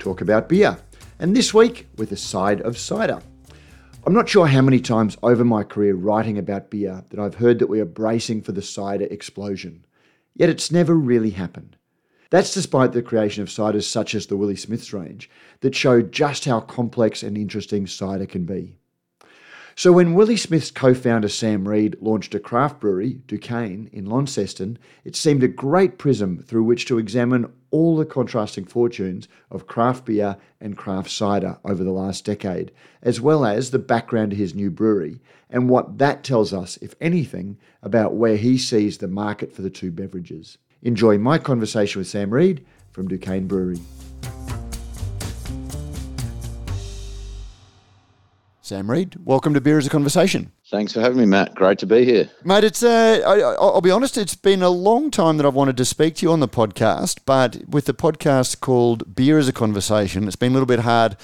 talk about beer. And this week, with a side of cider. I'm not sure how many times over my career writing about beer that I've heard that we are bracing for the cider explosion. Yet it's never really happened. That's despite the creation of ciders such as the Willie Smith's range that show just how complex and interesting cider can be. So when Willie Smith's co-founder Sam Reid launched a craft brewery, Du Cane, in Launceston, it seemed a great prism through which to examine all the contrasting fortunes of craft beer and craft cider over the last decade, as well as the background to his new brewery and what that tells us, if anything, about where he sees the market for the two beverages. Enjoy my conversation with Sam Reid from Du Cane Brewery. Sam Reid, welcome to Beer as a Conversation. Thanks for having me, Matt. Great to be here. Mate, it's uh, I, I'll be honest, it's been a long time that I've wanted to speak to you on the podcast, but with the podcast called Beer as a Conversation, it's been a little bit hard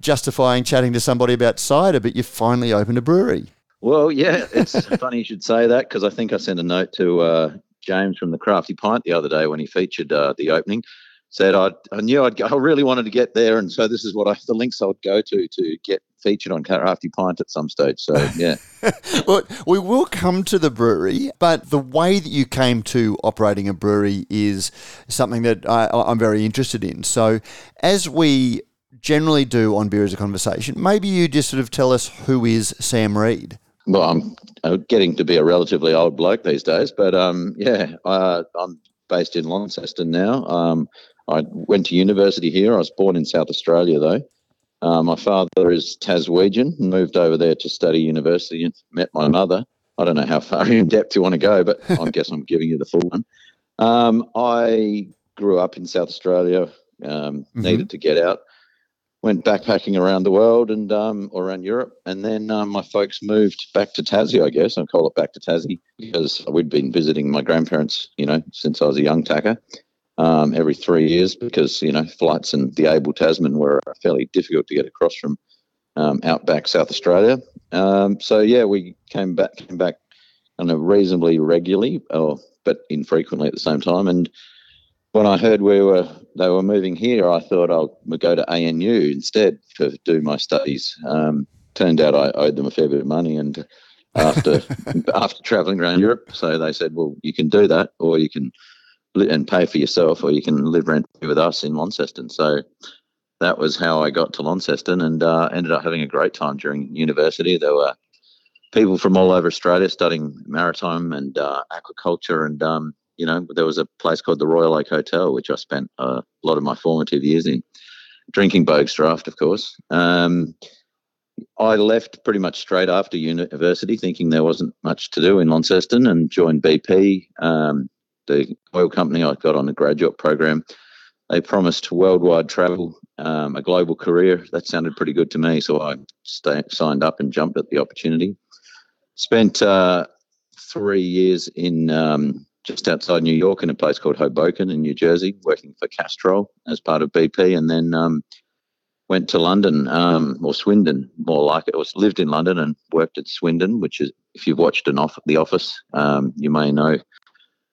justifying chatting to somebody about cider, but you've finally opened a brewery. Well, yeah, it's funny you should say that because I think I sent a note to uh, James from the Crafty Pint the other day when he featured uh, the opening. Said I, I knew I'd go, I really wanted to get there, and so this is what I the links I would go to to get featured on Crafty Pint at some stage. So yeah. well, we will come to the brewery, but the way that you came to operating a brewery is something that I, I'm very interested in. So as we generally do on Beer as a Conversation, maybe you just sort of tell us who is Sam Reid? Well, I'm uh, getting to be a relatively old bloke these days, but um, yeah, uh, I'm based in Launceston now. Um, I went to university here. I was born in South Australia, though. Uh, my father is Taswegian, moved over there to study university and met my mother. I don't know how far in depth you want to go, but I guess I'm giving you the full one. Um, I grew up in South Australia, um, mm-hmm. needed to get out, went backpacking around the world and um, around Europe, and then um, my folks moved back to Tassie. I guess I call it back to Tassie because we'd been visiting my grandparents, you know, since I was a young tacker um, every three years because you know flights in the Abel Tasman were fairly difficult to get across from um, outback South Australia. Um, so yeah, we came back came back kind of reasonably regularly, or but infrequently at the same time. And when I heard we were they were moving here, I thought I'll go to ANU instead to do my studies. Um, turned out I owed them a fair bit of money and. After after traveling around Europe, so they said, "Well, you can do that, or you can and pay for yourself, or you can live rent free with us in Launceston. So that was how I got to Launceston, and uh, ended up having a great time during university. There were people from all over Australia studying maritime and uh, aquaculture, and um, you know there was a place called the Royal Oak Hotel, which I spent a lot of my formative years in, drinking Boag's Draft, of course. Um, I left pretty much straight after university, thinking there wasn't much to do in Launceston, and joined BP. Um, the oil company I got on a graduate program. They promised worldwide travel, um, a global career. That sounded pretty good to me, so I signed up and jumped at the opportunity. Spent uh, three years in um, just outside New York in a place called Hoboken in New Jersey, working for Castrol as part of BP, and then um, went to London um, or Swindon, more like it. Was lived in London and worked at Swindon, which is if you've watched an off The Office, um, you may know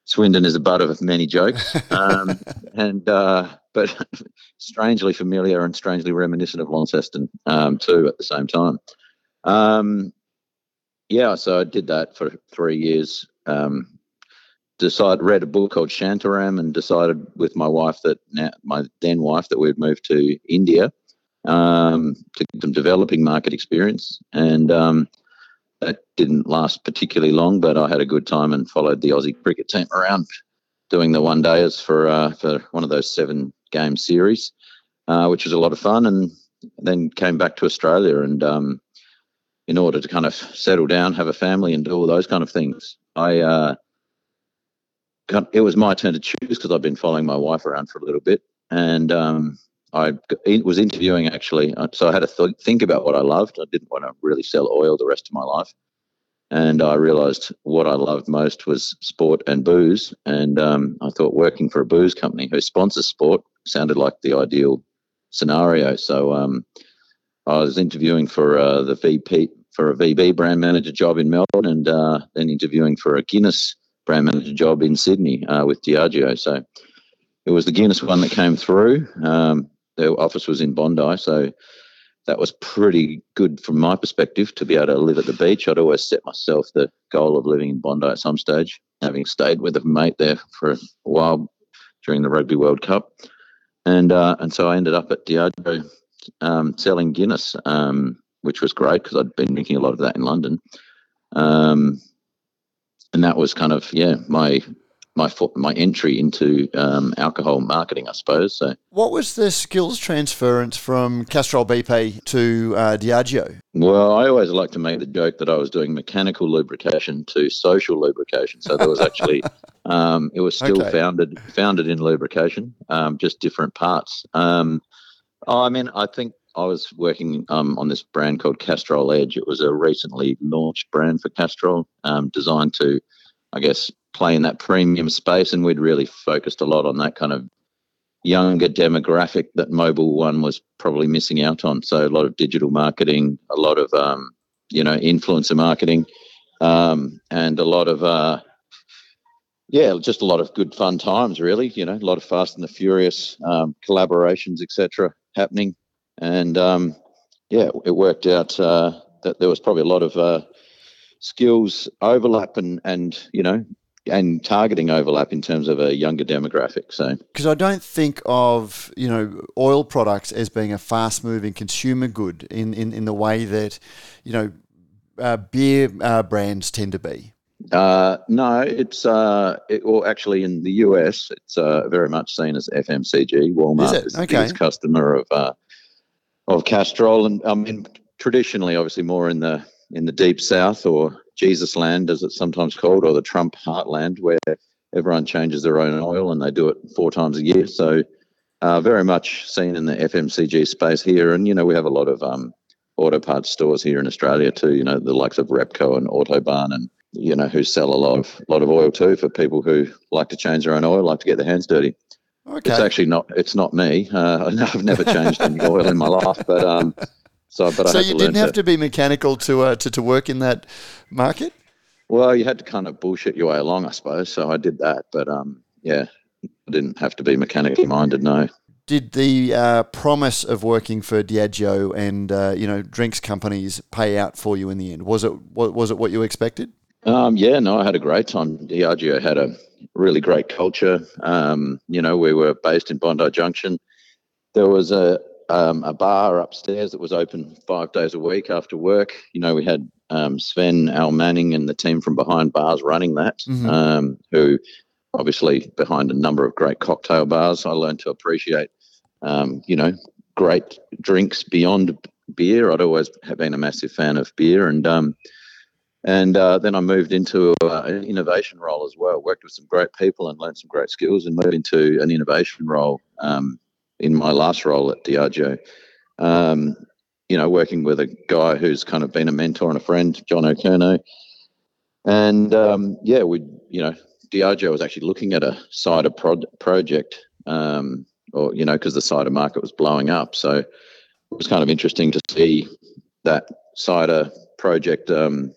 Swindon is a butt of many jokes, um, and uh, but strangely familiar and strangely reminiscent of Launceston um, too at the same time. Um, yeah, so I did that for three years. Um, decided read a book called Shantaram and decided with my wife that now, my then wife that we'd move to India um, to get some developing market experience and um, that didn't last particularly long, but I had a good time and followed the Aussie cricket team around doing the one dayers for uh, for one of those seven game series, uh, which was a lot of fun. And then came back to Australia and um, in order to kind of settle down, have a family, and do all those kind of things, I uh, it was my turn to choose because I've been following my wife around for a little bit, and um, I was interviewing actually, uh, so I had to th- think about what I loved. I didn't want to really sell oil the rest of my life, and I realised what I loved most was sport and booze. And um, I thought working for a booze company who sponsors sport sounded like the ideal scenario. So um, I was interviewing for uh, the VP for a VB brand manager job in Melbourne, and uh, then interviewing for a Guinness brand manager job in Sydney uh, with Diageo. So it was the Guinness one that came through. Um, their office was in Bondi, so that was pretty good from my perspective to be able to live at the beach. I'd always set myself the goal of living in Bondi at some stage, having stayed with a mate there for a while during the Rugby World Cup, and uh, and so I ended up at Diageo um, selling Guinness, um, which was great because I'd been drinking a lot of that in London. Um, and that was kind of yeah my my fo- my entry into um, alcohol marketing, I suppose. So What was the skills transference from Castrol BP to uh, Diageo? Well, I always like to make the joke that I was doing mechanical lubrication to social lubrication. So there was actually, um, it was still Okay. founded founded in lubrication, um, just different parts. Um, I mean, I think I was working um, on this brand called Castrol Edge. It was a recently launched brand for Castrol, um, designed to, I guess, play in that premium space, and we'd really focused a lot on that kind of younger demographic that Mobil One was probably missing out on. So a lot of digital marketing, a lot of um, you know influencer marketing, um, and a lot of uh, yeah, just a lot of good fun times. Really, you know, a lot of Fast and the Furious um, collaborations, etc., happening, and um, yeah, it worked out uh, that there was probably a lot of uh, skills overlap and and you know and targeting overlap in terms of a younger demographic. So Because I don't think of you know oil products as being a fast moving consumer good in, in, in the way that you know uh, beer uh, brands tend to be. Uh, no, it's uh, it, well, actually in the US, it's uh, very much seen as FMCG. Walmart Is it? the biggest customer of uh, of Castrol, and I mean traditionally, obviously, more in the in the deep south or Jesus land, as it's sometimes called, or the Trump heartland, where everyone changes their own oil and they do it four times a year. So, uh, very much seen in the FMCG space here, and you know we have a lot of um, auto parts stores here in Australia too. You know the likes of Repco and Autobarn and you know, who sell a lot of lot of oil too for people who like to change their own oil, like to get their hands dirty. Okay. It's actually not. It's not me. Uh, I've never changed any oil in my life, but um, so but so you didn't have to be mechanical to, uh, to to work in that market. Well, you had to kind of bullshit your way along, I suppose. So I did that, but um, yeah, I didn't have to be mechanically minded. No. Did the uh, promise of working for Diageo and uh, you know drinks companies pay out for you in the end? Was it wa- was it what you expected? Um, yeah, no, I had a great time. Diageo had a really great culture. Um, you know, we were based in Bondi Junction. There was a um, a bar upstairs that was open five days a week after work. You know, we had um, Sven, Almenning, and the team from behind bars running that. Mhm. Um, who obviously behind a number of great cocktail bars. I learned to appreciate, um, you know, great drinks beyond beer. I'd always have been a massive fan of beer, and um, and uh, then I moved into uh, an innovation role as well. Worked with some great people and learned some great skills, and moved into an innovation role um, in my last role at Diageo. Um, you know, working with a guy who's kind of been a mentor and a friend, John O'Kerno. And um, yeah, we, you know, Diageo was actually looking at a cider prod- project, um, or you know, because the cider market was blowing up. So it was kind of interesting to see that cider project, um,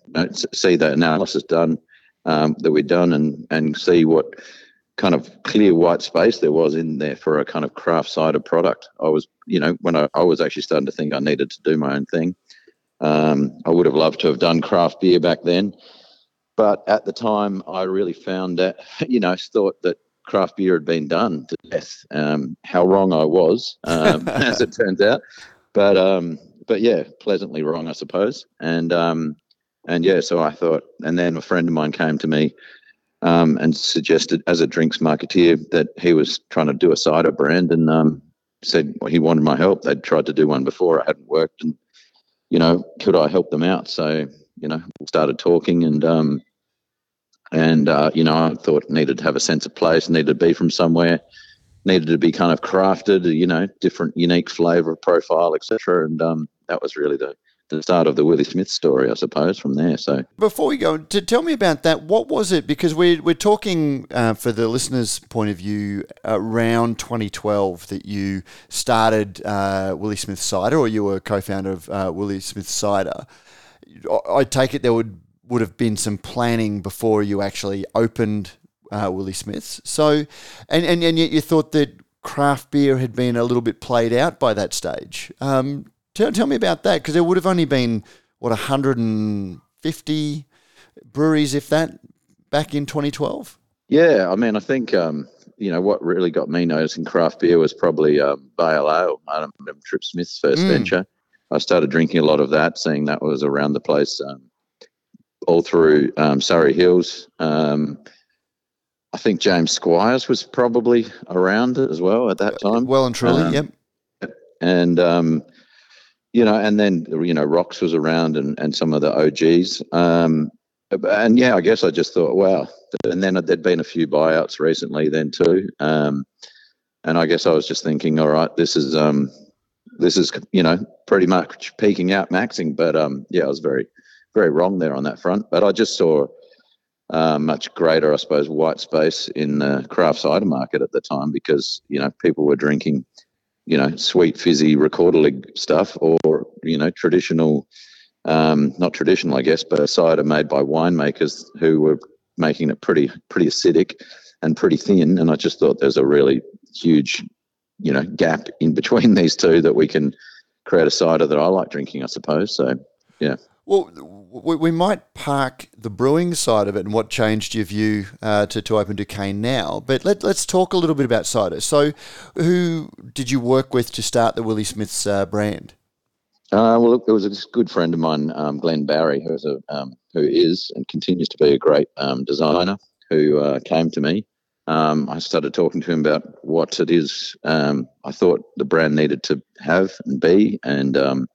see that analysis done um, that we'd done, and and see what kind of clear white space there was in there for a kind of craft cider product. I was, you know, when I, I was actually starting to think I needed to do my own thing. Um, I would have loved to have done craft beer back then, but at the time, I really found that, you know, thought that craft beer had been done to death. Um, how wrong I was, um, as it turns out. But um, but yeah, pleasantly wrong, I suppose. And um, and yeah, so I thought, and then a friend of mine came to me um, and suggested, as a drinks marketeer, that he was trying to do a cider brand, and um, said he wanted my help. They'd tried to do one before, it hadn't worked, and you know, could I help them out? So you know, we started talking, and um, and uh, you know, I thought needed to have a sense of place, needed to be from somewhere. needed to be kind of crafted, you know, different, unique flavour profile, etc. And um, that was really the the start of the Willie Smith story, I suppose, from there. So before we go, to tell me about that, what was it? Because we're we're talking uh, for the listeners' point of view around 2012 that you started uh, Willie Smith Cider, or you were co-founder of uh, Willie Smith Cider. I take it there would would have been some planning before you actually opened uh, Willie Smith's. So, and, and and yet you thought that craft beer had been a little bit played out by that stage. Um, Tell, tell me about that because there would have only been what 150 breweries, if that, back in 2012. Yeah, I mean, I think um, you know what really got me noticing craft beer was probably um, Bale Ale, um, Trip Smith's first mm. venture. I started drinking a lot of that, seeing that was around the place, um, all through um, Surry Hills. Um, I think James Squires was probably around as well at that time. Well and truly, um, yep. And um, you know, and then you know, Rocks was around and and some of the OGs. Um, and yeah, I guess I just thought, wow. And then there'd been a few buyouts recently, then too. Um, and I guess I was just thinking, all right, this is um, this is you know pretty much peaking out, maxing. But um, yeah, I was very very wrong there on that front. But I just saw uh, much greater, I suppose, white space in the craft cider market at the time because you know people were drinking you know, sweet fizzy Rekorderlig stuff or, you know, traditional, um, not traditional, I guess, but cider made by winemakers who were making it pretty, pretty acidic and pretty thin. And I just thought there's a really huge, you know, gap in between these two that we can create a cider that I like drinking, I suppose. So, yeah. Well, we might park the brewing side of it and what changed your view uh, to, to Open Du Cane now, but let, us talk a little bit about cider. So, who did you work with to start the Willie Smith's uh, brand? Uh, well, there was a good friend of mine, um, Glenn Barry, who's a um, who is and continues to be a great um, designer, who uh, came to me. Um, I started talking to him about what it is um, I thought the brand needed to have and be, and um,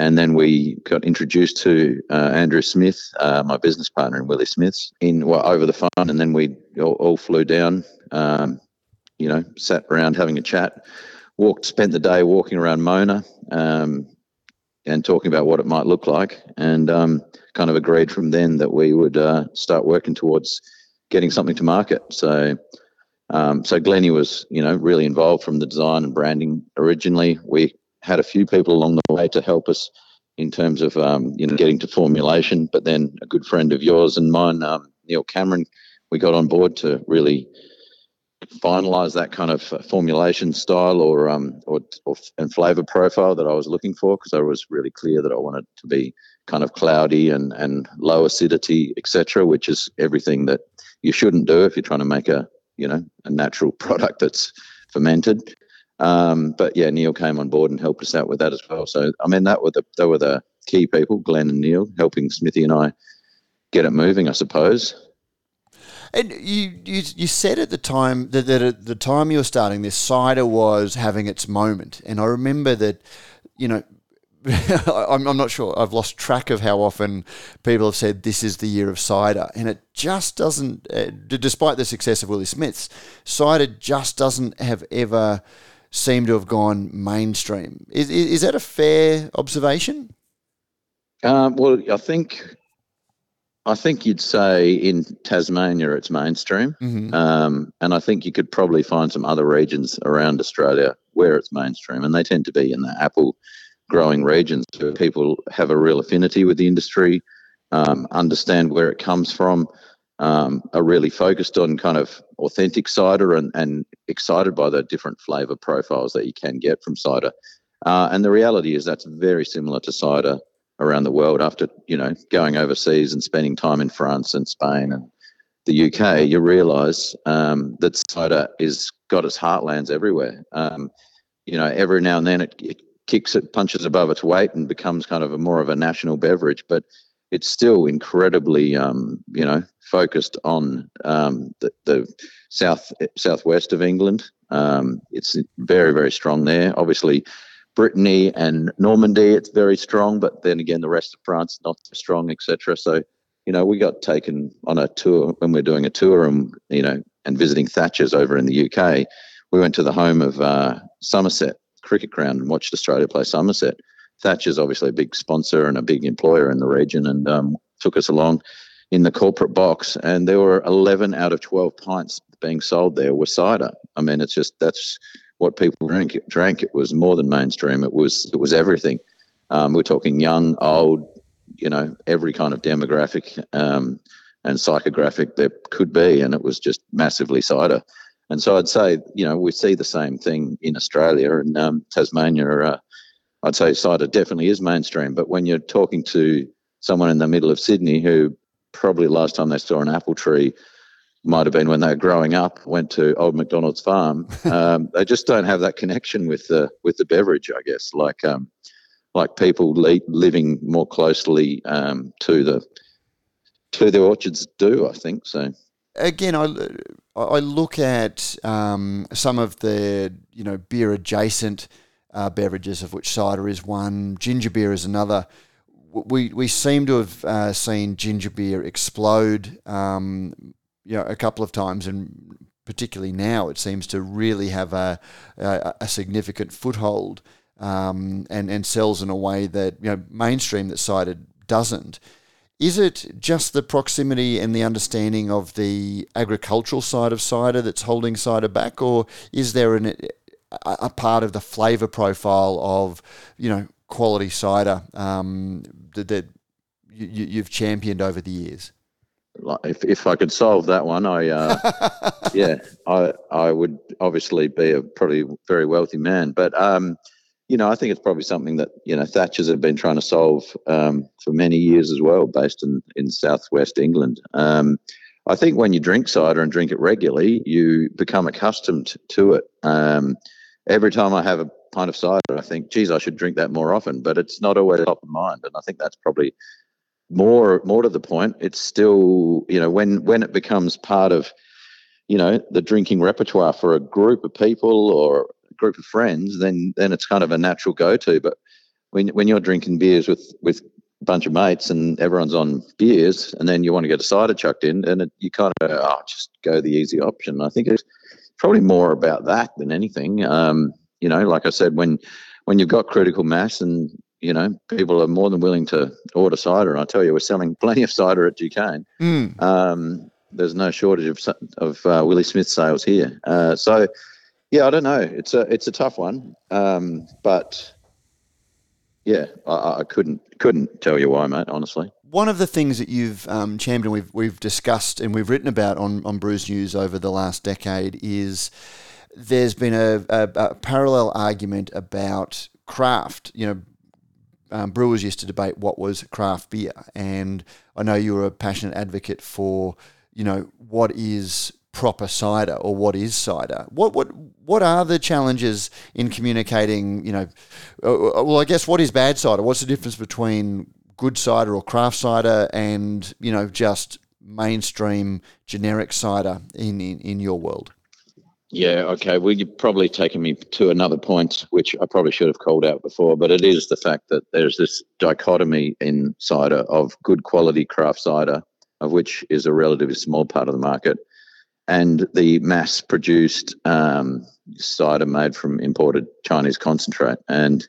and then we got introduced to uh, Andrew Smith, uh, my business partner in Willie Smith's, in well, over the phone. And then we all, all flew down, um, you know, sat around having a chat, walked, spent the day walking around Mona um, and talking about what it might look like. And um, kind of agreed from then that we would uh, start working towards getting something to market. So, um, so Glennie was, you know, really involved from the design and branding originally. We had a few people along the way to help us in terms of um, you know getting to formulation. But then a good friend of yours and mine, um, Neil Cameron, we got on board to really finalize that kind of formulation style or um or, or and flavor profile that I was looking for because I was really clear that I wanted to be kind of cloudy and and low acidity etc which is everything that you shouldn't do if you're trying to make a you know a natural product that's fermented um, but yeah, Neil came on board and helped us out with that as well. So I mean, that were the they were the key people, Glenn and Neil, helping Smithy and I get it moving, I suppose. And you, you, you said at the time that, that at the time you were starting this, cider was having its moment. And I remember that, you know, I'm, I'm not sure. I've lost track of how often people have said this is the year of cider, and it just doesn't. Uh, despite the success of Willie Smith's, cider just doesn't have ever seem to have gone mainstream. Is, is that a fair observation? Um, well, I think I think you'd say in Tasmania it's mainstream, mm-hmm. um, and I think you could probably find some other regions around Australia where it's mainstream, and they tend to be in the apple growing regions where people have a real affinity with the industry, um, understand where it comes from, um, are really focused on kind of authentic cider and, and excited by the different flavour profiles that you can get from cider. Uh, and the reality is that's very similar to cider around the world. After you know going overseas and spending time in France and Spain and the UK, you realise um, that cider is got its heartlands everywhere. Um, you know, every now and then it, it kicks it, punches above its weight, and becomes kind of a more of a national beverage. But it's still incredibly, um, you know, focused on um, the, the, south southwest of England. Um, it's very very strong there. Obviously, Brittany and Normandy, it's very strong, but then again, the rest of France not so strong, etc. So, you know, we got taken on a tour when we're doing a tour and you know and visiting Thatcher's over in the UK. we went to the home of uh, Somerset cricket ground and watched Australia play Somerset. Thatcher's obviously a big sponsor and a big employer in the region, and um, took us along in the corporate box, and there were 11 out of 12 pints being sold there were cider. I mean, it's just that's what people drink. Drank it was more than mainstream. It was it was everything. Um, we're talking young, old, you know, every kind of demographic um, and psychographic there could be, and it was just massively cider. And so I'd say, you know, we see the same thing in Australia and um, Tasmania. Uh, I'd say cider definitely is mainstream, but when you're talking to someone in the middle of Sydney who probably last time they saw an apple tree might have been when they were growing up, went to old McDonald's farm. Um, they just don't have that connection with the with the beverage, I guess. Like um, like people le- living more closely um, to the to the orchards do, I think. So again, I, I look at um, some of the you know beer adjacent uh, beverages, of which cider is one, ginger beer is another. We we seem to have uh, seen ginger beer explode, um, you know, a couple of times, and particularly now it seems to really have a a, a significant foothold, um, and and sells in a way that you know mainstream that cider doesn't. Is it just the proximity and the understanding of the agricultural side of cider that's holding cider back, or is there an, a, a part of the flavour profile of you know quality cider um, that, that you, you've championed over the years? If, if I could solve that one, I uh, yeah, I I would obviously be a probably very wealthy man, but um, you know, I think it's probably something that you know Thatcher's have been trying to solve um, for many years as well, based in in southwest England. Um, I think when you drink cider and drink it regularly, you become accustomed to it. Um, every time I have a pint of cider, I think, geez, I should drink that more often. But it's not always top of mind, and I think that's probably more more to the point. It's still, you know, when when it becomes part of, you know, the drinking repertoire for a group of people or a group of friends, then then it's kind of a natural go to. But when when you're drinking beers with with a bunch of mates and everyone's on beers, and then you want to get a cider chucked in, and it, you kind of oh, just go the easy option. I think it's probably more about that than anything. Um, you know, like I said, when when you've got critical mass and you know people are more than willing to order cider, and I tell you, we're selling plenty of cider at Du Cane. Mm. Um, there's no shortage of of uh, Willie Smith sales here. Uh, so yeah, I don't know. It's a it's a tough one, um, but yeah, I, I, couldn't couldn't tell you why, mate. Honestly, one of the things that you've um, championed, we've we've discussed and we've written about on on Brews News over the last decade is there's been a, a, a parallel argument about craft. You know, um, brewers used to debate what was craft beer, and I know you're a passionate advocate for you know what is proper cider or what is cider? What what what are the challenges in communicating? You know, uh, uh, well, I guess what is bad cider? What's the difference between good cider or craft cider and you know just mainstream generic cider in in, in your world? Yeah, okay. Well, you've probably taken me to another point, which I probably should have called out before, but it is the fact that there's this dichotomy in cider of good quality craft cider, of which is a relatively small part of the market, and the mass produced um, cider made from imported Chinese concentrate. And,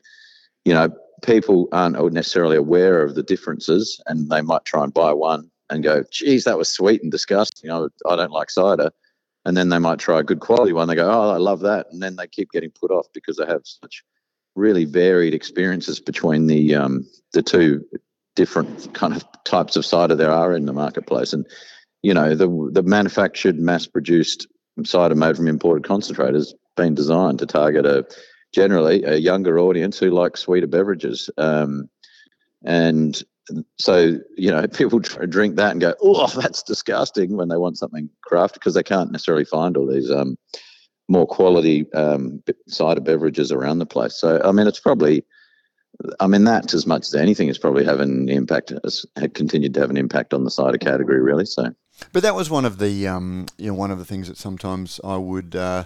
you know, people aren't necessarily aware of the differences and they might try and buy one and go, geez, that was sweet and disgusting. I, I don't like cider. And then they might try a good quality one. They go, oh, I love that. And then they keep getting put off because they have such really varied experiences between the um, the two different kind of types of cider there are in the marketplace. And you know, the the manufactured, mass produced cider made from imported concentrate has been designed to target a generally a younger audience who like sweeter beverages. Um, and so, you know, people drink that and go, "Oh, that's disgusting," when they want something craft because they can't necessarily find all these um, more quality um, cider beverages around the place. So, I mean, it's probably I mean, that as much as anything is probably having an impact, has continued to have an impact on the cider category, really. So, but that was one of the, um, you know, one of the things that sometimes I would uh,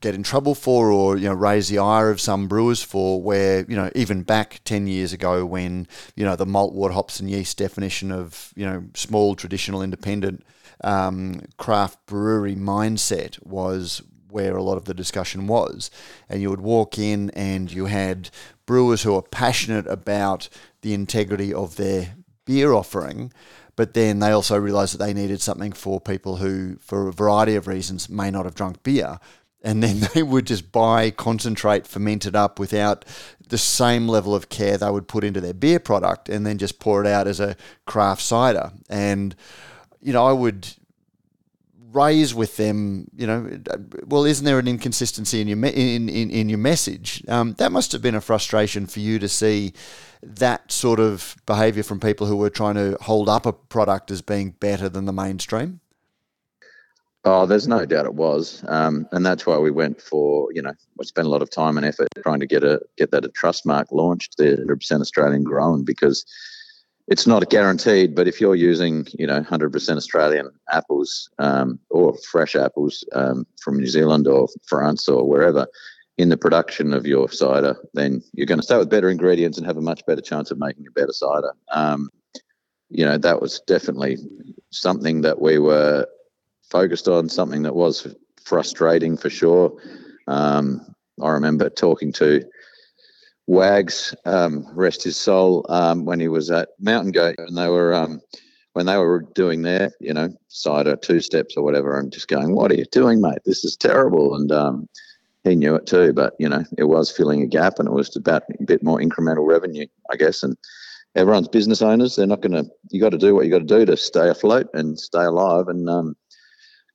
get in trouble for, or you know, raise the ire of some brewers for, where you know, even back ten years ago, when you know the malt, wort, hops, and yeast definition of you know small traditional independent um, craft brewery mindset was where a lot of the discussion was. And you would walk in and you had brewers who are passionate about the integrity of their beer offering, but then they also realized that they needed something for people who, for a variety of reasons, may not have drunk beer. And then they would just buy concentrate fermented up without the same level of care they would put into their beer product and then just pour it out as a craft cider. And, you know, I would raise with them, you know, well, isn't there an inconsistency in your me- in, in, in your message? Um, that must have been a frustration for you to see that sort of behaviour from people who were trying to hold up a product as being better than the mainstream. Oh, there's no doubt it was, um, and that's why we went for you know we spent a lot of time and effort trying to get a get that a trust mark launched, the 100% Australian grown, because it's not guaranteed. But if you're using you know 100% Australian apples um, or fresh apples um, from New Zealand or France or wherever in the production of your cider, then you're going to start with better ingredients and have a much better chance of making a better cider. Um, you know that was definitely something that we were focused on something that was frustrating for sure. Um, I remember talking to Wags, um, rest his soul, um, when he was at Mountain Goat, and they were um, when they were doing their, you know, cider two steps or whatever, and just going, "What are you doing, mate? This is terrible." And um, he knew it too, but you know, it was filling a gap, and it was about a bit more incremental revenue, I guess, and everyone's business owners. They're not going to. You got to do what you got to do to stay afloat and stay alive. And um,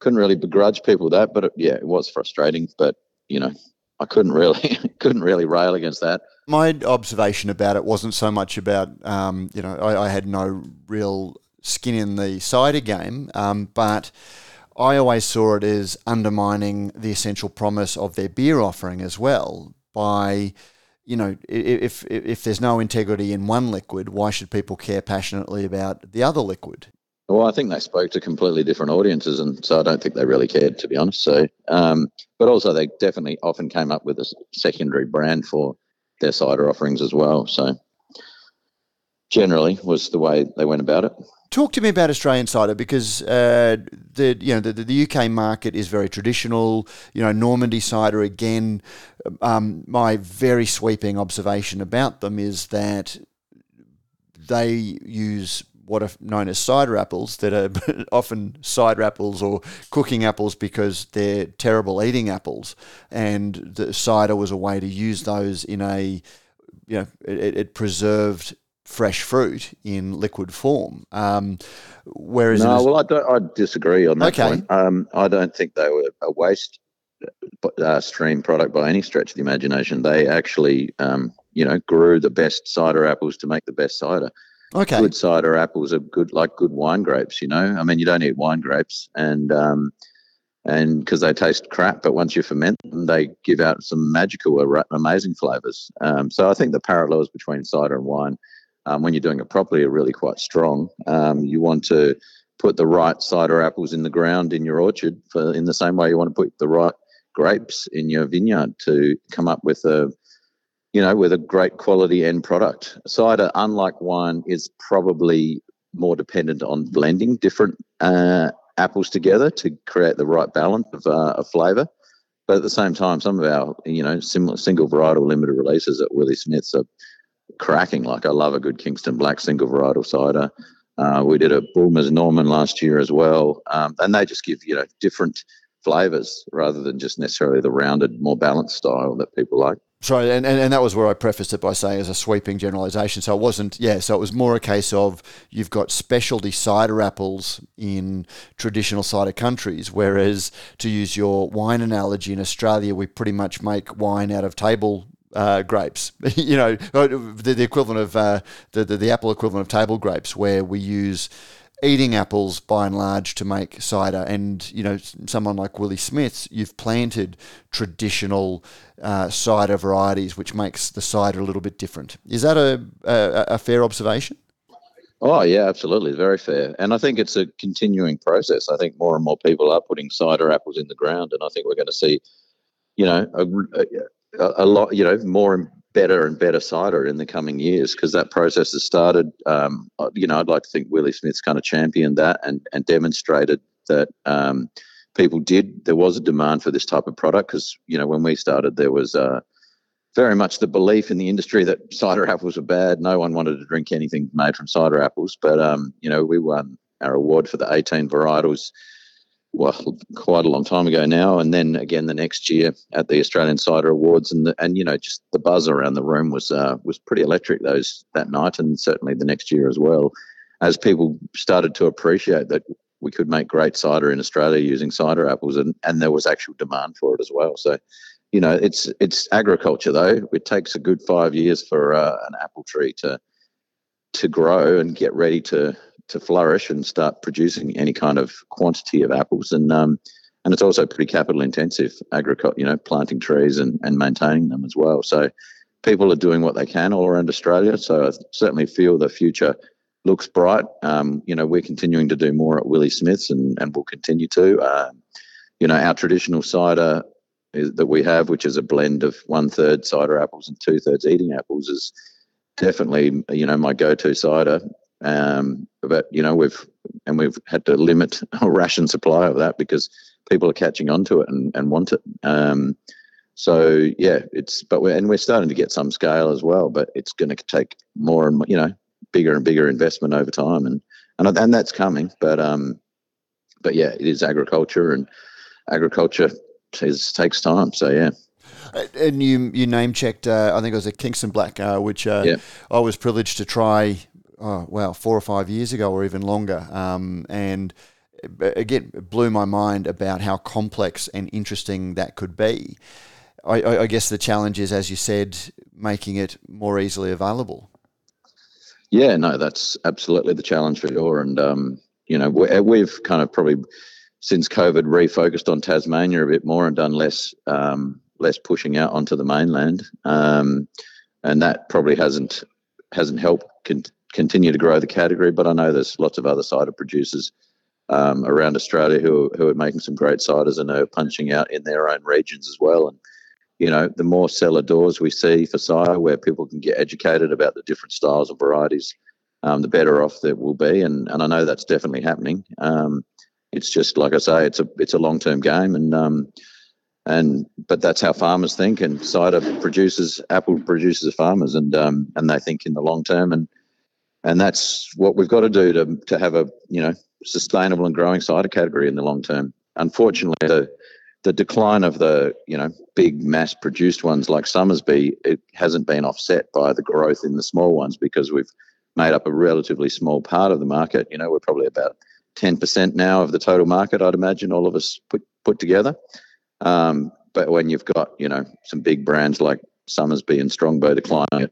couldn't really begrudge people that, but it, yeah, it was frustrating. But you know, I couldn't really couldn't really rail against that. My observation about it wasn't so much about um, you know I, I, had no real skin in the cider game, um, but I always saw it as undermining the essential promise of their beer offering as well by you know, if, if if there's no integrity in one liquid, why should people care passionately about the other liquid? Well, I think they spoke to completely different audiences, and so I don't think they really cared, to be honest. So, um, but also they definitely often came up with a secondary brand for their cider offerings as well. So, generally, was the way they went about it. Talk to me about Australian cider because uh, the you know the, the UK market is very traditional. You know Normandy cider again. Um, my very sweeping observation about them is that they use what are known as cider apples that are often cider apples or cooking apples because they're terrible eating apples. And the cider was a way to use those in a, you know, it, it preserved fresh fruit in liquid form. Um, whereas no, well, I don't. I disagree on that okay. point. Um, I don't think they were a waste uh, stream product by any stretch of the imagination. They actually, um, you know, grew the best cider apples to make the best cider. Okay. Good cider apples are good, like good wine grapes. You know, I mean, you don't eat wine grapes, and um, and because they taste crap, but once you ferment them, they give out some magical, amazing flavors. Um, so I think the parallels between cider and wine, um, when you're doing it properly, are really quite strong. Um, you want to put the right cider apples in the ground in your orchard, for in the same way you want to put the right grapes in your vineyard to come up with a you know, with a great quality end product. Cider, unlike wine, is probably more dependent on blending different uh, apples together to create the right balance of, uh, of flavour. But at the same time, some of our, you know, similar single varietal limited releases at Willie Smith's are cracking. Like I love a good Kingston Black single varietal cider. Uh, we did a Bulmers Norman last year as well, um, and they just give you know different flavors rather than just necessarily the rounded, more balanced style that people like. Sorry, and, and, and that was where I prefaced it by saying as a sweeping generalisation. So it wasn't, yeah, so it was more a case of you've got specialty cider apples in traditional cider countries, whereas to use your wine analogy in Australia, we pretty much make wine out of table uh, grapes. you know, the, the equivalent of uh, the, the, the apple equivalent of table grapes, where we use eating apples by and large to make cider. And, you know, someone like Willie Smith's, you've planted traditional uh, cider varieties, which makes the cider a little bit different. Is that a, a, a fair observation? Oh, yeah, absolutely. Very fair. And I think it's a continuing process. I think more and more people are putting cider apples in the ground. And I think we're going to see, you know, a, a, a lot, you know, more better and better cider in the coming years because that process has started. Um, you know, I'd like to think Willie Smith's kind of championed that and, and demonstrated that um, people did. There was a demand for this type of product because you know when we started, there was uh, very much the belief in the industry that cider apples were bad. No one wanted to drink anything made from cider apples, but um, you know we won our award for the 18 varietals well, quite a long time ago now, and then again the next year at the Australian Cider Awards, and the, and you know just the buzz around the room was uh, was pretty electric those that night, and certainly the next year as well, as people started to appreciate that we could make great cider in Australia using cider apples, and and there was actual demand for it as well. So, you know, it's it's agriculture though. It takes a good five years for uh, an apple tree to to grow and get ready to to flourish and start producing any kind of quantity of apples. And um, and it's also pretty capital intensive agriculture, you know, planting trees and, and maintaining them as well. So people are doing what they can all around Australia. So I certainly feel the future looks bright. Um, you know, we're continuing to do more at Willie Smith's and, and we'll continue to. Um, you know, our traditional cider is, that we have, which is a blend of one third cider apples and two thirds eating apples, is definitely you know my go-to cider. Um, but you know we've and we've had to limit our ration supply of that because people are catching on to it and, and want it. Um, so yeah, it's but we're and we're starting to get some scale as well, but it's going to take more and you know bigger and bigger investment over time, and and and that's coming. But um, but yeah, it is agriculture, and agriculture is, takes time. So yeah. And you you name checked, uh, I think it was a Kingston Black, uh, which uh, yeah. I was privileged to try oh, well, four or five years ago or even longer. Um, and again, it blew my mind about how complex and interesting that could be. I, I, guess the challenge is, as you said, making it more easily available. Yeah, no, that's absolutely the challenge for sure. And, um, you know, we've kind of probably since COVID refocused on Tasmania a bit more and done less um, less pushing out onto the mainland, um, and that probably hasn't hasn't helped con- continue to grow the category. But I know there's lots of other cider producers um, around Australia who who are making some great ciders and are punching out in their own regions as well. And you know, the more cellar doors we see for cider, where people can get educated about the different styles and varieties, um, the better off that will be. And and I know that's definitely happening. Um, it's just like I say, it's a it's a long term game, and um, and but that's how farmers think, and cider producers, apple producers, farmers, and um, and they think in the long term, and and that's what we've got to do to to have a you know sustainable and growing cider category in the long term. Unfortunately, the the decline of the you know big mass produced ones like Somersby it hasn't been offset by the growth in the small ones because we've made up a relatively small part of the market. You know, we're probably about ten percent now of the total market. I'd imagine all of us put put together. Um, but when you've got you know some big brands like Somersby and Strongbow declining at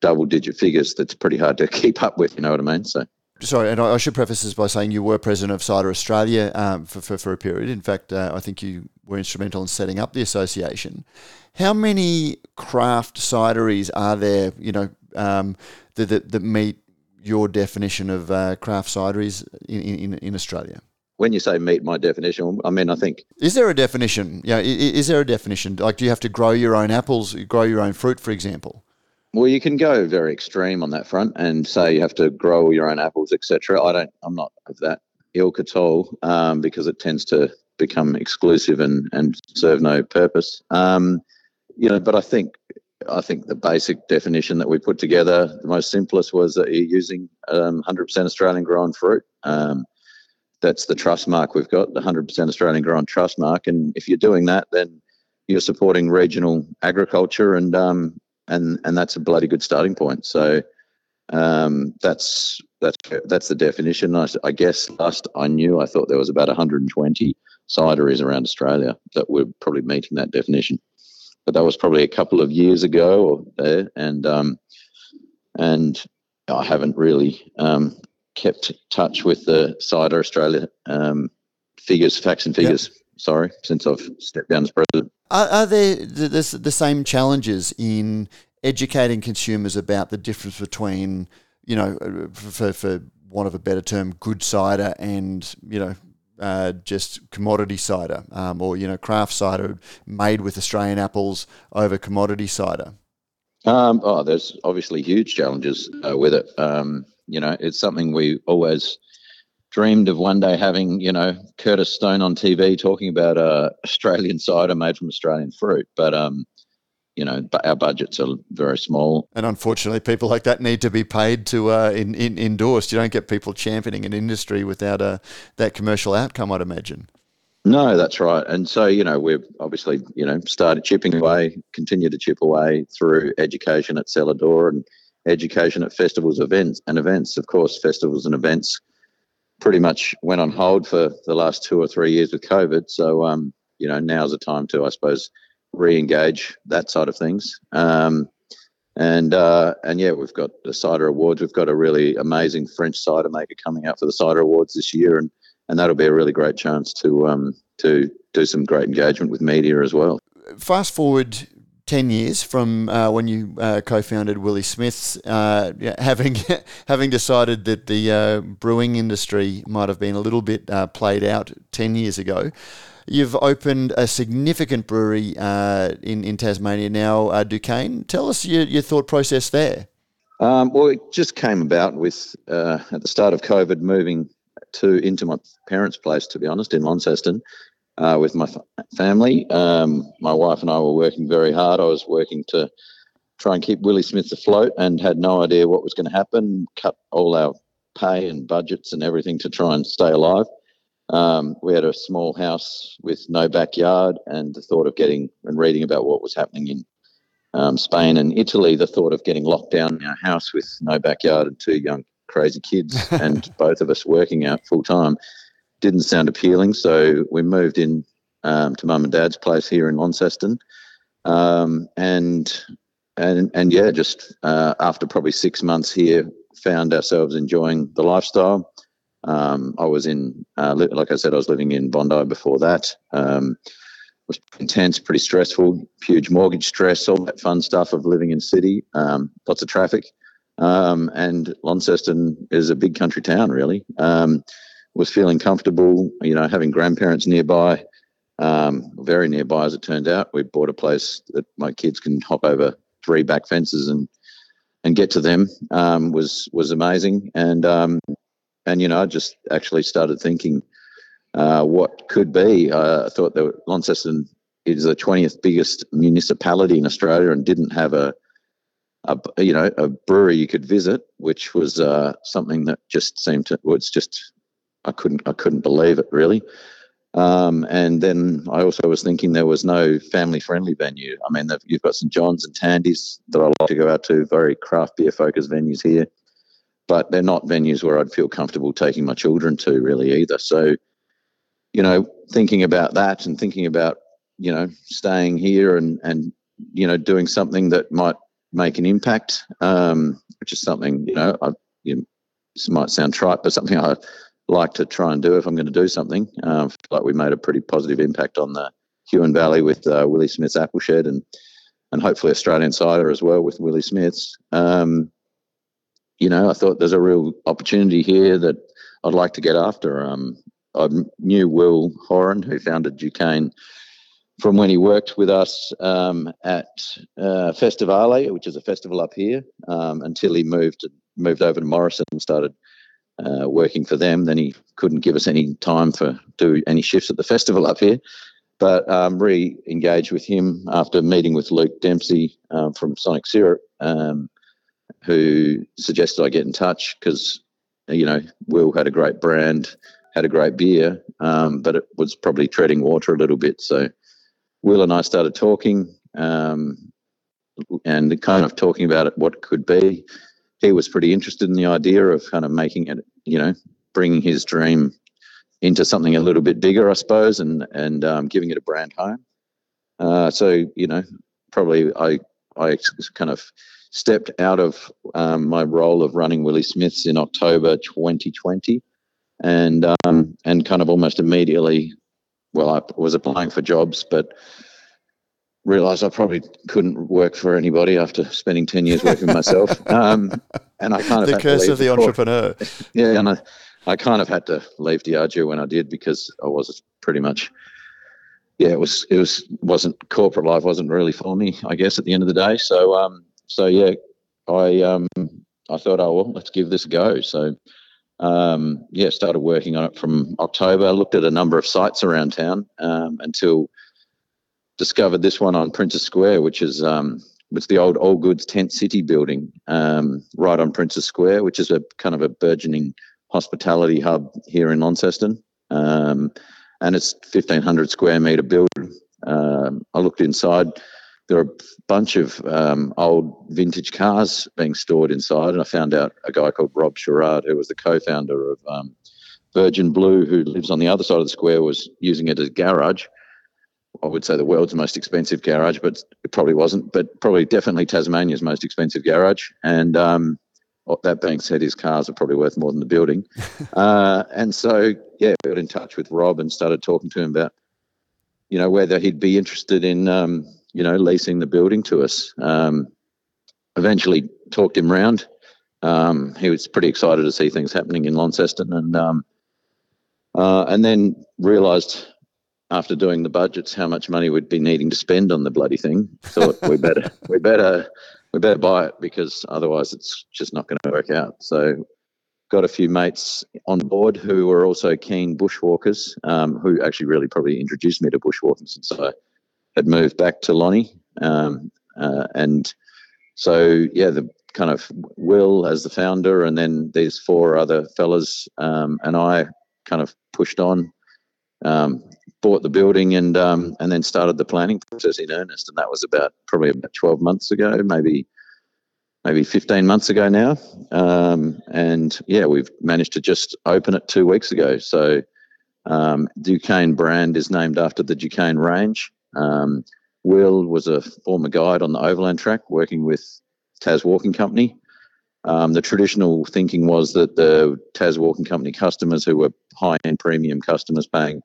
double digit figures, that's pretty hard to keep up with. You know what I mean? So. Sorry, and I should preface this by saying you were president of Cider Australia um, for, for, for, a period. In fact, uh, I think you were instrumental in setting up the association. How many craft cideries are there, you know, um, that, that, that, meet your definition of uh, craft cideries in, in, in Australia? when you say meet my definition, I mean I think is there a definition? Yeah, is there a definition? Like, do you have to grow your own apples, grow your own fruit, for example? Well, you can go very extreme on that front and say you have to grow your own apples, etc. I don't. I'm not of that ilk at all um, because it tends to become exclusive and and serve no purpose. Um, you know, but I think I think the basic definition that we put together, the most simplest, was that you're using um, 100% Australian grown fruit. Um, that's the trust mark we've got, the 100% Australian grown trust mark. And if you're doing that, then you're supporting regional agriculture, and um, and and that's a bloody good starting point. So um, that's that's that's the definition. I, I, guess last I knew, I thought there was about 120 cideries around Australia that were probably meeting that definition, but that was probably a couple of years ago or there, and um, and I haven't really um, kept touch with the Cider Australia um, figures, facts and figures. Yep. Sorry, since I've stepped down as president. Are, are there the, the same challenges in educating consumers about the difference between, you know, for, for want of a better term, good cider and, you know, uh, just commodity cider um, or, you know, craft cider made with Australian apples over commodity cider? Um, oh, there's obviously huge challenges uh, with it. Um, you know, it's something we always dreamed of one day having, you know, Curtis Stone on TV talking about uh, Australian cider made from Australian fruit. But, um, you know, bu- our budgets are very small. And unfortunately, people like that need to be paid to uh, in, in, endorse. You don't get people championing an industry without a, that commercial outcome, I'd imagine. No, that's right. And so, you know, we've obviously, you know, started chipping away, continue to chip away through education at cellar door and education at festivals events and events. Of course, festivals and events pretty much went on hold for the last two or three years with COVID. So, um, you know, now's the time to, I suppose, re-engage that side of things. Um, and uh, and yeah, we've got the cider awards. We've got a really amazing French cider maker coming out for the cider awards this year, and and that'll be a really great chance to um, to do some great engagement with media as well. Fast forward 10 years from uh, when you uh, co-founded Willie Smith's, uh, having having decided that the uh, brewing industry might have been a little bit uh, played out 10 years ago. You've opened a significant brewery uh, in, in Tasmania now, Du Cane. Tell us your, your thought process there. Um, well, it just came about with, at the start of COVID, moving to into my parents' place, to be honest, in Launceston uh, with my f- family. Um, my wife and I were working very hard. I was working to try and keep Willie Smith afloat and had no idea what was going to happen, cut all our pay and budgets and everything to try and stay alive. Um, we had a small house with no backyard, and the thought of getting and reading about what was happening in um, Spain and Italy, the thought of getting locked down in our house with no backyard and two young crazy kids, and both of us working out full time, didn't sound appealing. So we moved in um, to mum and dad's place here in Launceston, um, and and and yeah, just uh, after probably six months here, found ourselves enjoying the lifestyle. Um, I was in, uh, like I said, I was living in Bondi before that. Um, was intense, pretty stressful, huge mortgage stress, all that fun stuff of living in city, um, lots of traffic. Um, and Launceston is a big country town, really. Was feeling comfortable, you know, having grandparents nearby, um, very nearby as it turned out. We bought a place that my kids can hop over three back fences and and get to them um, was was amazing. And um, and you know, I just actually started thinking uh, what could be. Uh, I thought that Launceston is the twentieth biggest municipality in Australia and didn't have a a, you know a brewery you could visit, which was uh, something that just seemed to was just I couldn't I couldn't believe it really. Um, and then I also was thinking there was no family friendly venue. I mean, you've got St John's and Tandy's that I like to go out to, very craft beer focused venues here, but they're not venues where I'd feel comfortable taking my children to really either. So, you know, thinking about that and thinking about you know staying here and and you know doing something that might make an impact, um, which is something you know I you know, this might sound trite, but something I like to try and do if I'm going to do something. Um, like we made a pretty positive impact on the Huon Valley with uh, Willie Smith's Apple Shed and and hopefully Australian cider as well with Willie Smith's. Um, you know, I thought there's a real opportunity here that I'd like to get after. Um, I knew Will Horan, who founded Du Cane, from when he worked with us um, at uh, Festivale, which is a festival up here, um, until he moved moved over to Morrison and started uh, working for them. Then he couldn't give us any time for do any shifts at the festival up here. But um, re-engaged with him after meeting with Luke Dempsey um, from Sonic Syrup, um, who suggested I get in touch because you know Will had a great brand, had a great beer, um, but it was probably treading water a little bit. So Will and I started talking um, and kind of talking about it, what could be he was pretty interested in the idea of kind of making it, you know, bringing his dream into something a little bit bigger, I suppose, and and um, giving it a brand home. Uh, so you know, probably I I kind of stepped out of um, my role of running Willie Smiths in October 2020, and um, and kind of almost immediately, well, I was applying for jobs, but realized I probably couldn't work for anybody after spending 10 years working myself. Um, and I kind of the curse of the entrepreneur. Yeah. And I, I kind of had to leave Diageo when I did because I was pretty much, yeah, it was, it was, wasn't corporate life wasn't really for me, I guess, at the end of the day. So, um, so yeah, I, um, I thought, oh, well, let's give this a go. So, um, yeah, started working on it from October. Looked at a number of sites around town um, until discovered this one on Princes Square, which is um, it's the old All Goods Tent City building um, right on Princes Square, which is a kind of a burgeoning hospitality hub here in Launceston. Um, and it's 1,500 square metre building. Um, I looked inside. There are a bunch of um, old vintage cars being stored inside, and I found out a guy called Rob Sherrard, who was the co-founder of um, Virgin Blue, who lives on the other side of the square, was using it as a garage. I would say the world's most expensive garage, but it probably wasn't. But probably definitely Tasmania's most expensive garage. And um, that being said, his cars are probably worth more than the building. uh, and so, yeah, we got in touch with Rob and started talking to him about, you know, whether he'd be interested in, um, you know, leasing the building to us. Um, eventually talked him round. Um, he was pretty excited to see things happening in Launceston, and um, uh, and then realised after doing the budgets how much money we'd be needing to spend on the bloody thing. Thought we better we better we better buy it because otherwise it's just not going to work out. So got a few mates on board who were also keen bushwalkers, um, who actually really probably introduced me to bushwalking since I had moved back to Lonnie. Um, uh, and so, yeah, the kind of Will as the founder, and then these four other fellas um, and I kind of pushed on, um, bought the building, and um, and then started the planning process in earnest. And that was about probably about twelve months ago, maybe maybe 15 months ago now. Um, and yeah, we've managed to just open it two weeks ago. So um, Du Cane brand is named after the Du Cane range. Um, Will was a former guide on the Overland track working with Tas Walking Company. Um, the traditional thinking was that the Tas Walking Company customers who were high end premium customers paying,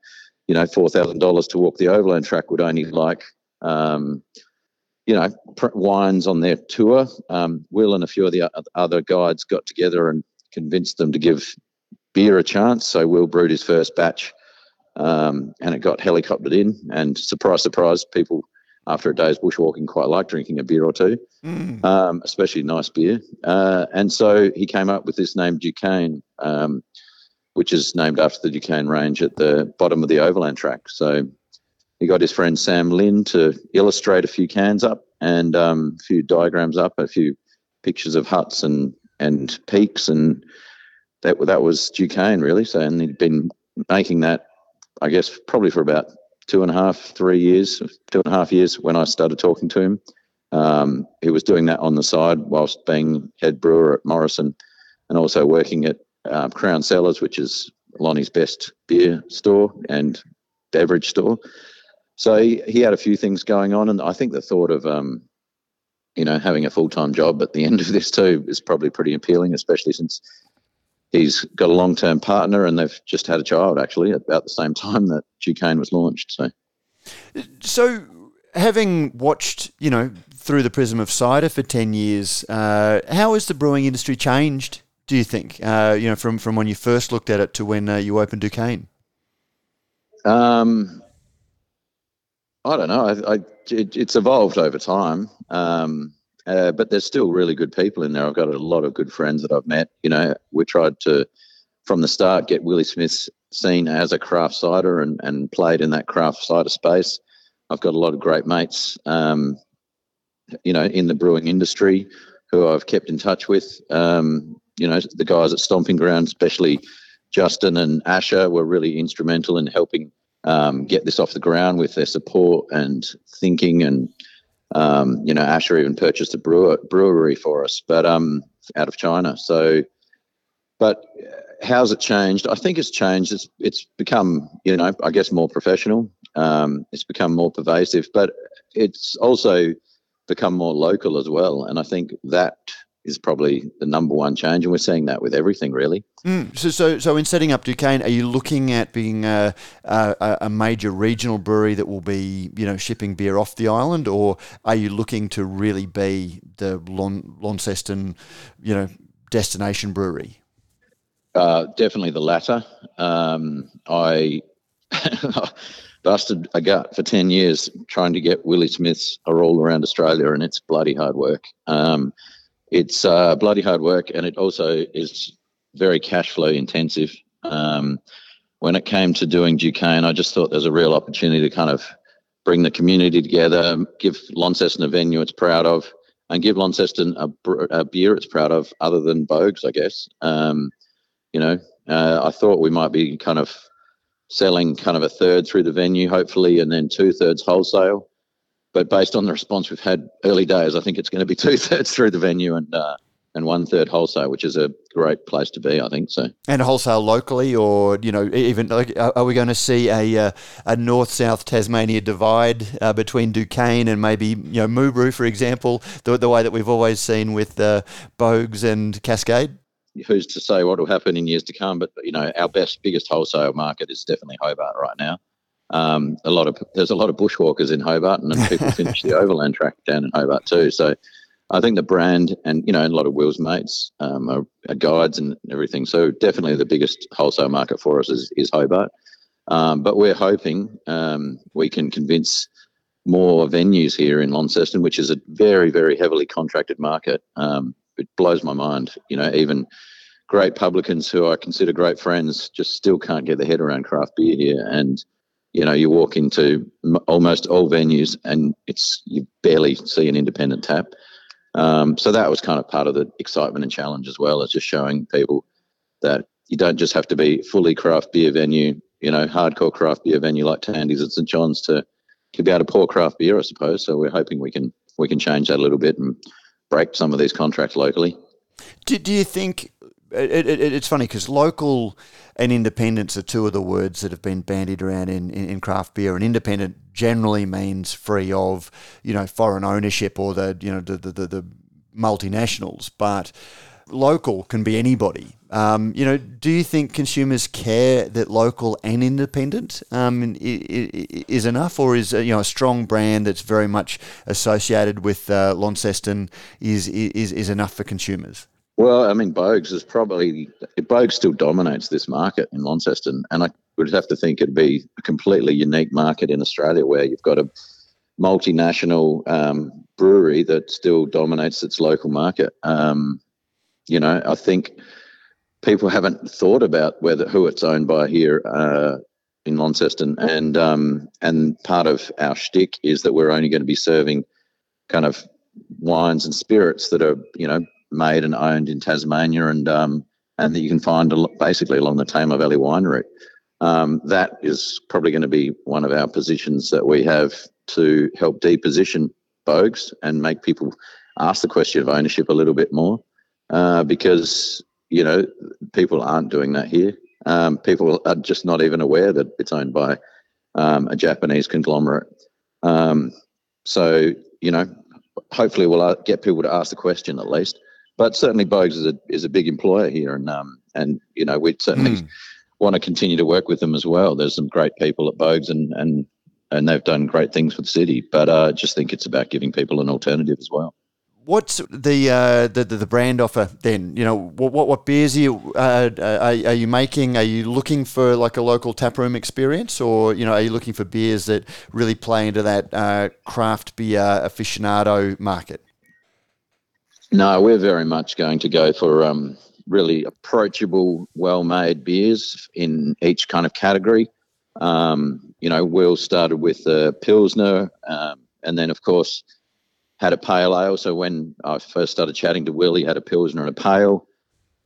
you know, $4,000 to walk the Overland track would only like, um, you know, wines on their tour. Um, Will and a few of the other guides got together and convinced them to give beer a chance. So Will brewed his first batch um, and it got helicoptered in. And surprise, surprise, people after a day's bushwalking quite like drinking a beer or two, mm. um, especially nice beer. Uh, and so he came up with this name Du Cane, um, which is named after the Du Cane Range at the bottom of the overland track. So he got his friend Sam Lynn to illustrate a few cans up and um, a few diagrams up, a few pictures of huts and and peaks, and that that was Du Cane really. So and he'd been making that, I guess, probably for about two and a half, three years, two and a half years when I started talking to him. Um, he was doing that on the side whilst being head brewer at Morrison and also working at uh, Crown Cellars, which is Lonnie's best beer store and beverage store. So he, he had a few things going on, and I think the thought of um, you know having a full time job at the end of this too is probably pretty appealing, especially since he's got a long term partner, and they've just had a child actually at about the same time that Du Cane was launched. So, so having watched you know through the prism of cider for ten years, uh, how has the brewing industry changed? Do you think uh, you know from from when you first looked at it to when uh, you opened Du Cane? Um, I don't know. I, I it, it's evolved over time, um, uh, but there's still really good people in there. I've got a lot of good friends that I've met. You know, we tried to from the start get Willie Smith seen as a craft cider and, and played in that craft cider space. I've got a lot of great mates, um, you know, in the brewing industry who I've kept in touch with. Um, you know, the guys at Stomping Ground, especially Justin and Asher, were really instrumental in helping um, get this off the ground with their support and thinking. And um, you know, Asher even purchased a brewer, brewery for us, but um, out of China. So, but how's it changed? I think it's changed. It's it's become you know, I guess more professional. Um, it's become more pervasive, but it's also become more local as well. And I think that is probably the number one change, and we're seeing that with everything really. Mm. So, so, so in setting up Du Cane, are you looking at being a, a, a, major regional brewery that will be, you know, shipping beer off the island, or are you looking to really be the Lon, Launceston, you know, destination brewery? Uh, definitely the latter. Um, I busted a gut for 10 years trying to get Willie Smiths all around Australia, and it's bloody hard work. Um, it's uh, bloody hard work, and it also is very cash flow intensive. Um, when it came to doing Du Cane, I just thought there's a real opportunity to kind of bring the community together, give Launceston a venue it's proud of, and give Launceston a, a beer it's proud of, other than Boag's, I guess. Um, you know, uh, I thought we might be kind of selling kind of a third through the venue, hopefully, and then two thirds wholesale. But based on the response we've had early days, I think it's going to be two thirds through the venue and uh, and one third wholesale, which is a great place to be, I think. So and wholesale locally, or you know, even like, are we going to see a uh, a north south Tasmania divide uh, between Du Cane and maybe you know Moo Brew, for example, the, the way that we've always seen with uh, Boag's and Cascade? Who's to say what will happen in years to come? But you know, our best, biggest wholesale market is definitely Hobart right now. Um, a lot of there's a lot of bushwalkers in Hobart, and people finish the overland track down in Hobart too. So I think the brand and you know a lot of Will's mates um, are, are, guides and everything. So definitely the biggest wholesale market for us is, is Hobart. Um, but we're hoping um, we can convince more venues here in Launceston, which is a very very heavily contracted market. Um, it blows my mind. You know, even great publicans who I consider great friends just still can't get their head around craft beer here and you know, you walk into almost all venues and it's you barely see an independent tap. Um, so that was kind of part of the excitement and challenge as well, as just showing people that you don't just have to be fully craft beer venue, you know, hardcore craft beer venue like Tandy's at St John's to to be able to pour craft beer, I suppose. So we're hoping we can we can change that a little bit and break some of these contracts locally. Do, do you think it, it, it's funny because local and independence are two of the words that have been bandied around in, in, in, craft beer. And independent generally means free of, you know, foreign ownership or the, you know, the, the, the, the multinationals. But local can be anybody. Um, you know, do you think consumers care that local and independent um, is enough, or is you know a strong brand that's very much associated with uh, Launceston is, is is enough for consumers? Well, I mean, Boag's is probably Boag's still dominates this market in Launceston, and I would have to think it'd be a completely unique market in Australia where you've got a multinational um, brewery that still dominates its local market. Um, you know, I think people haven't thought about whether who it's owned by here uh, in Launceston, and um, and part of our shtick is that we're only going to be serving kind of wines and spirits that are you know made and owned in Tasmania, and um, and that you can find basically along the Tamar Valley wine route. Um, that is probably going to be one of our positions that we have to help deposition Boag's and make people ask the question of ownership a little bit more, uh, because you know people aren't doing that here. Um, people are just not even aware that it's owned by um, a Japanese conglomerate. Um, so you know, hopefully we'll uh, get people to ask the question at least. But certainly, Boag's is a is a big employer here, and um, and you know we certainly mm. want to continue to work with them as well. There's some great people at Boag's, and and and they've done great things for the city. But I uh, just think it's about giving people an alternative as well. What's the, uh, the, the the brand offer then? You know, what what, what beers are you uh, are, are, you making? Are you looking for like a local taproom experience, or you know, are you looking for beers that really play into that uh, craft beer aficionado market? No, we're very much going to go for um, really approachable, well-made beers in each kind of category. Um, you know, Will started with a pilsner, um, and then of course had a pale ale. So when I first started chatting to Will, he had a pilsner and a pale.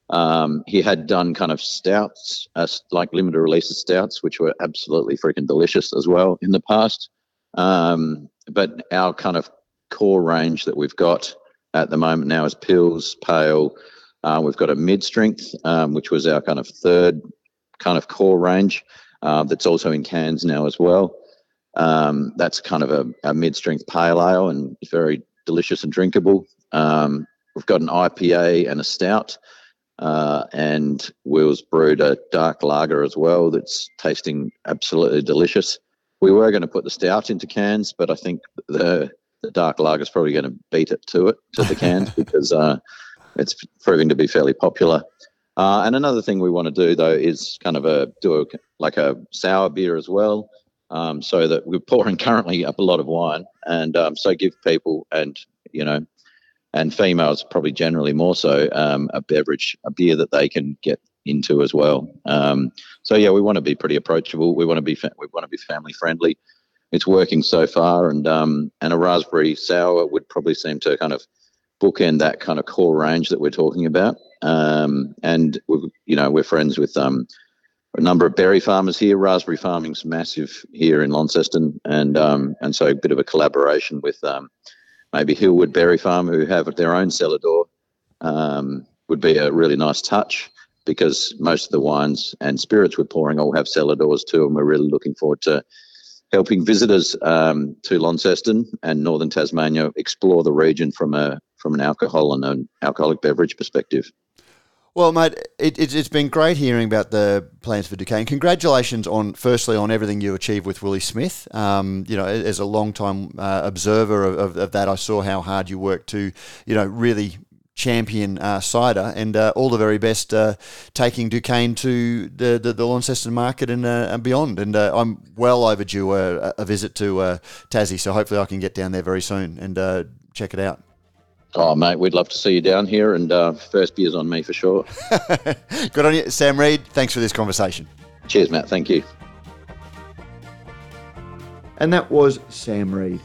Um, he had done kind of stouts, uh, like limited release stouts, which were absolutely freaking delicious as well in the past. Um, but our kind of core range that we've got at the moment now is pills, Pale. Uh, we've got a mid strength, um, which was our kind of third kind of core range uh, that's also in cans now as well. Um, that's kind of a, a mid strength pale ale and it's very delicious and drinkable. Um, we've got an IPA and a stout. Uh, and Will's brewed a dark lager as well that's tasting absolutely delicious. We were going to put the stout into cans, but I think the the dark lager is probably going to beat it to it to the cans because uh, it's proving to be fairly popular. Uh, and another thing we want to do though is kind of a do a like a sour beer as well, um, so that we're pouring currently up a lot of wine, and um, so give people and you know and females probably generally more so um, a beverage, a beer that they can get into as well. Um, so yeah, we want to be pretty approachable. We want to be fa- we want to be family friendly. It's working so far, and um, and a raspberry sour would probably seem to kind of bookend that kind of core range that we're talking about. Um, and we you know we're friends with um, a number of berry farmers here. Raspberry farming's massive here in Launceston, and um, and so a bit of a collaboration with um, maybe Hillwood Berry Farm, who have their own cellar door, um, would be a really nice touch because most of the wines and spirits we're pouring all have cellar doors too, and we're really looking forward to helping visitors um, to Launceston and northern Tasmania explore the region from a from an alcohol and an alcoholic beverage perspective. Well, mate, it, it, has been great hearing about the plans for Du Cane. Congratulations on, firstly, on everything you achieved with Willie Smith. Um, you know, as a long-time uh, observer of, of, of, that, I saw how hard you worked to, you know, really champion uh, cider, and uh, all the very best uh, taking Du Cane to the, the, the Launceston market and, uh, and beyond. And uh, I'm well overdue a, a visit to Tassie, so hopefully I can get down there very soon and check it out. Oh, mate, we'd love to see you down here, and uh, first beer's on me for sure. Good on you, Sam Reid. Thanks for this conversation. Cheers, Matt. Thank you. And that was Sam Reid.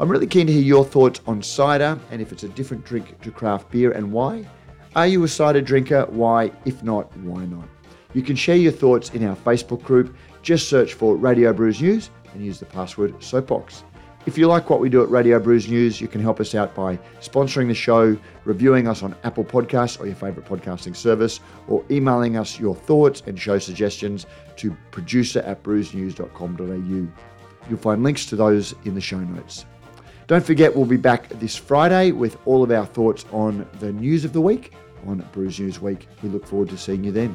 I'm really keen to hear your thoughts on cider and if it's a different drink to craft beer and why. Are you a cider drinker? Why? If not, why not? You can share your thoughts in our Facebook group. Just search for Radio Brews News and use the password Soapbox. If you like what we do at Radio Brews News, you can help us out by sponsoring the show, reviewing us on Apple Podcasts or your favourite podcasting service, or emailing us your thoughts and show suggestions to producer at brewsnews.com.au. You'll find links to those in the show notes. Don't forget, we'll be back this Friday with all of our thoughts on the news of the week on Brews News Week. We look forward to seeing you then.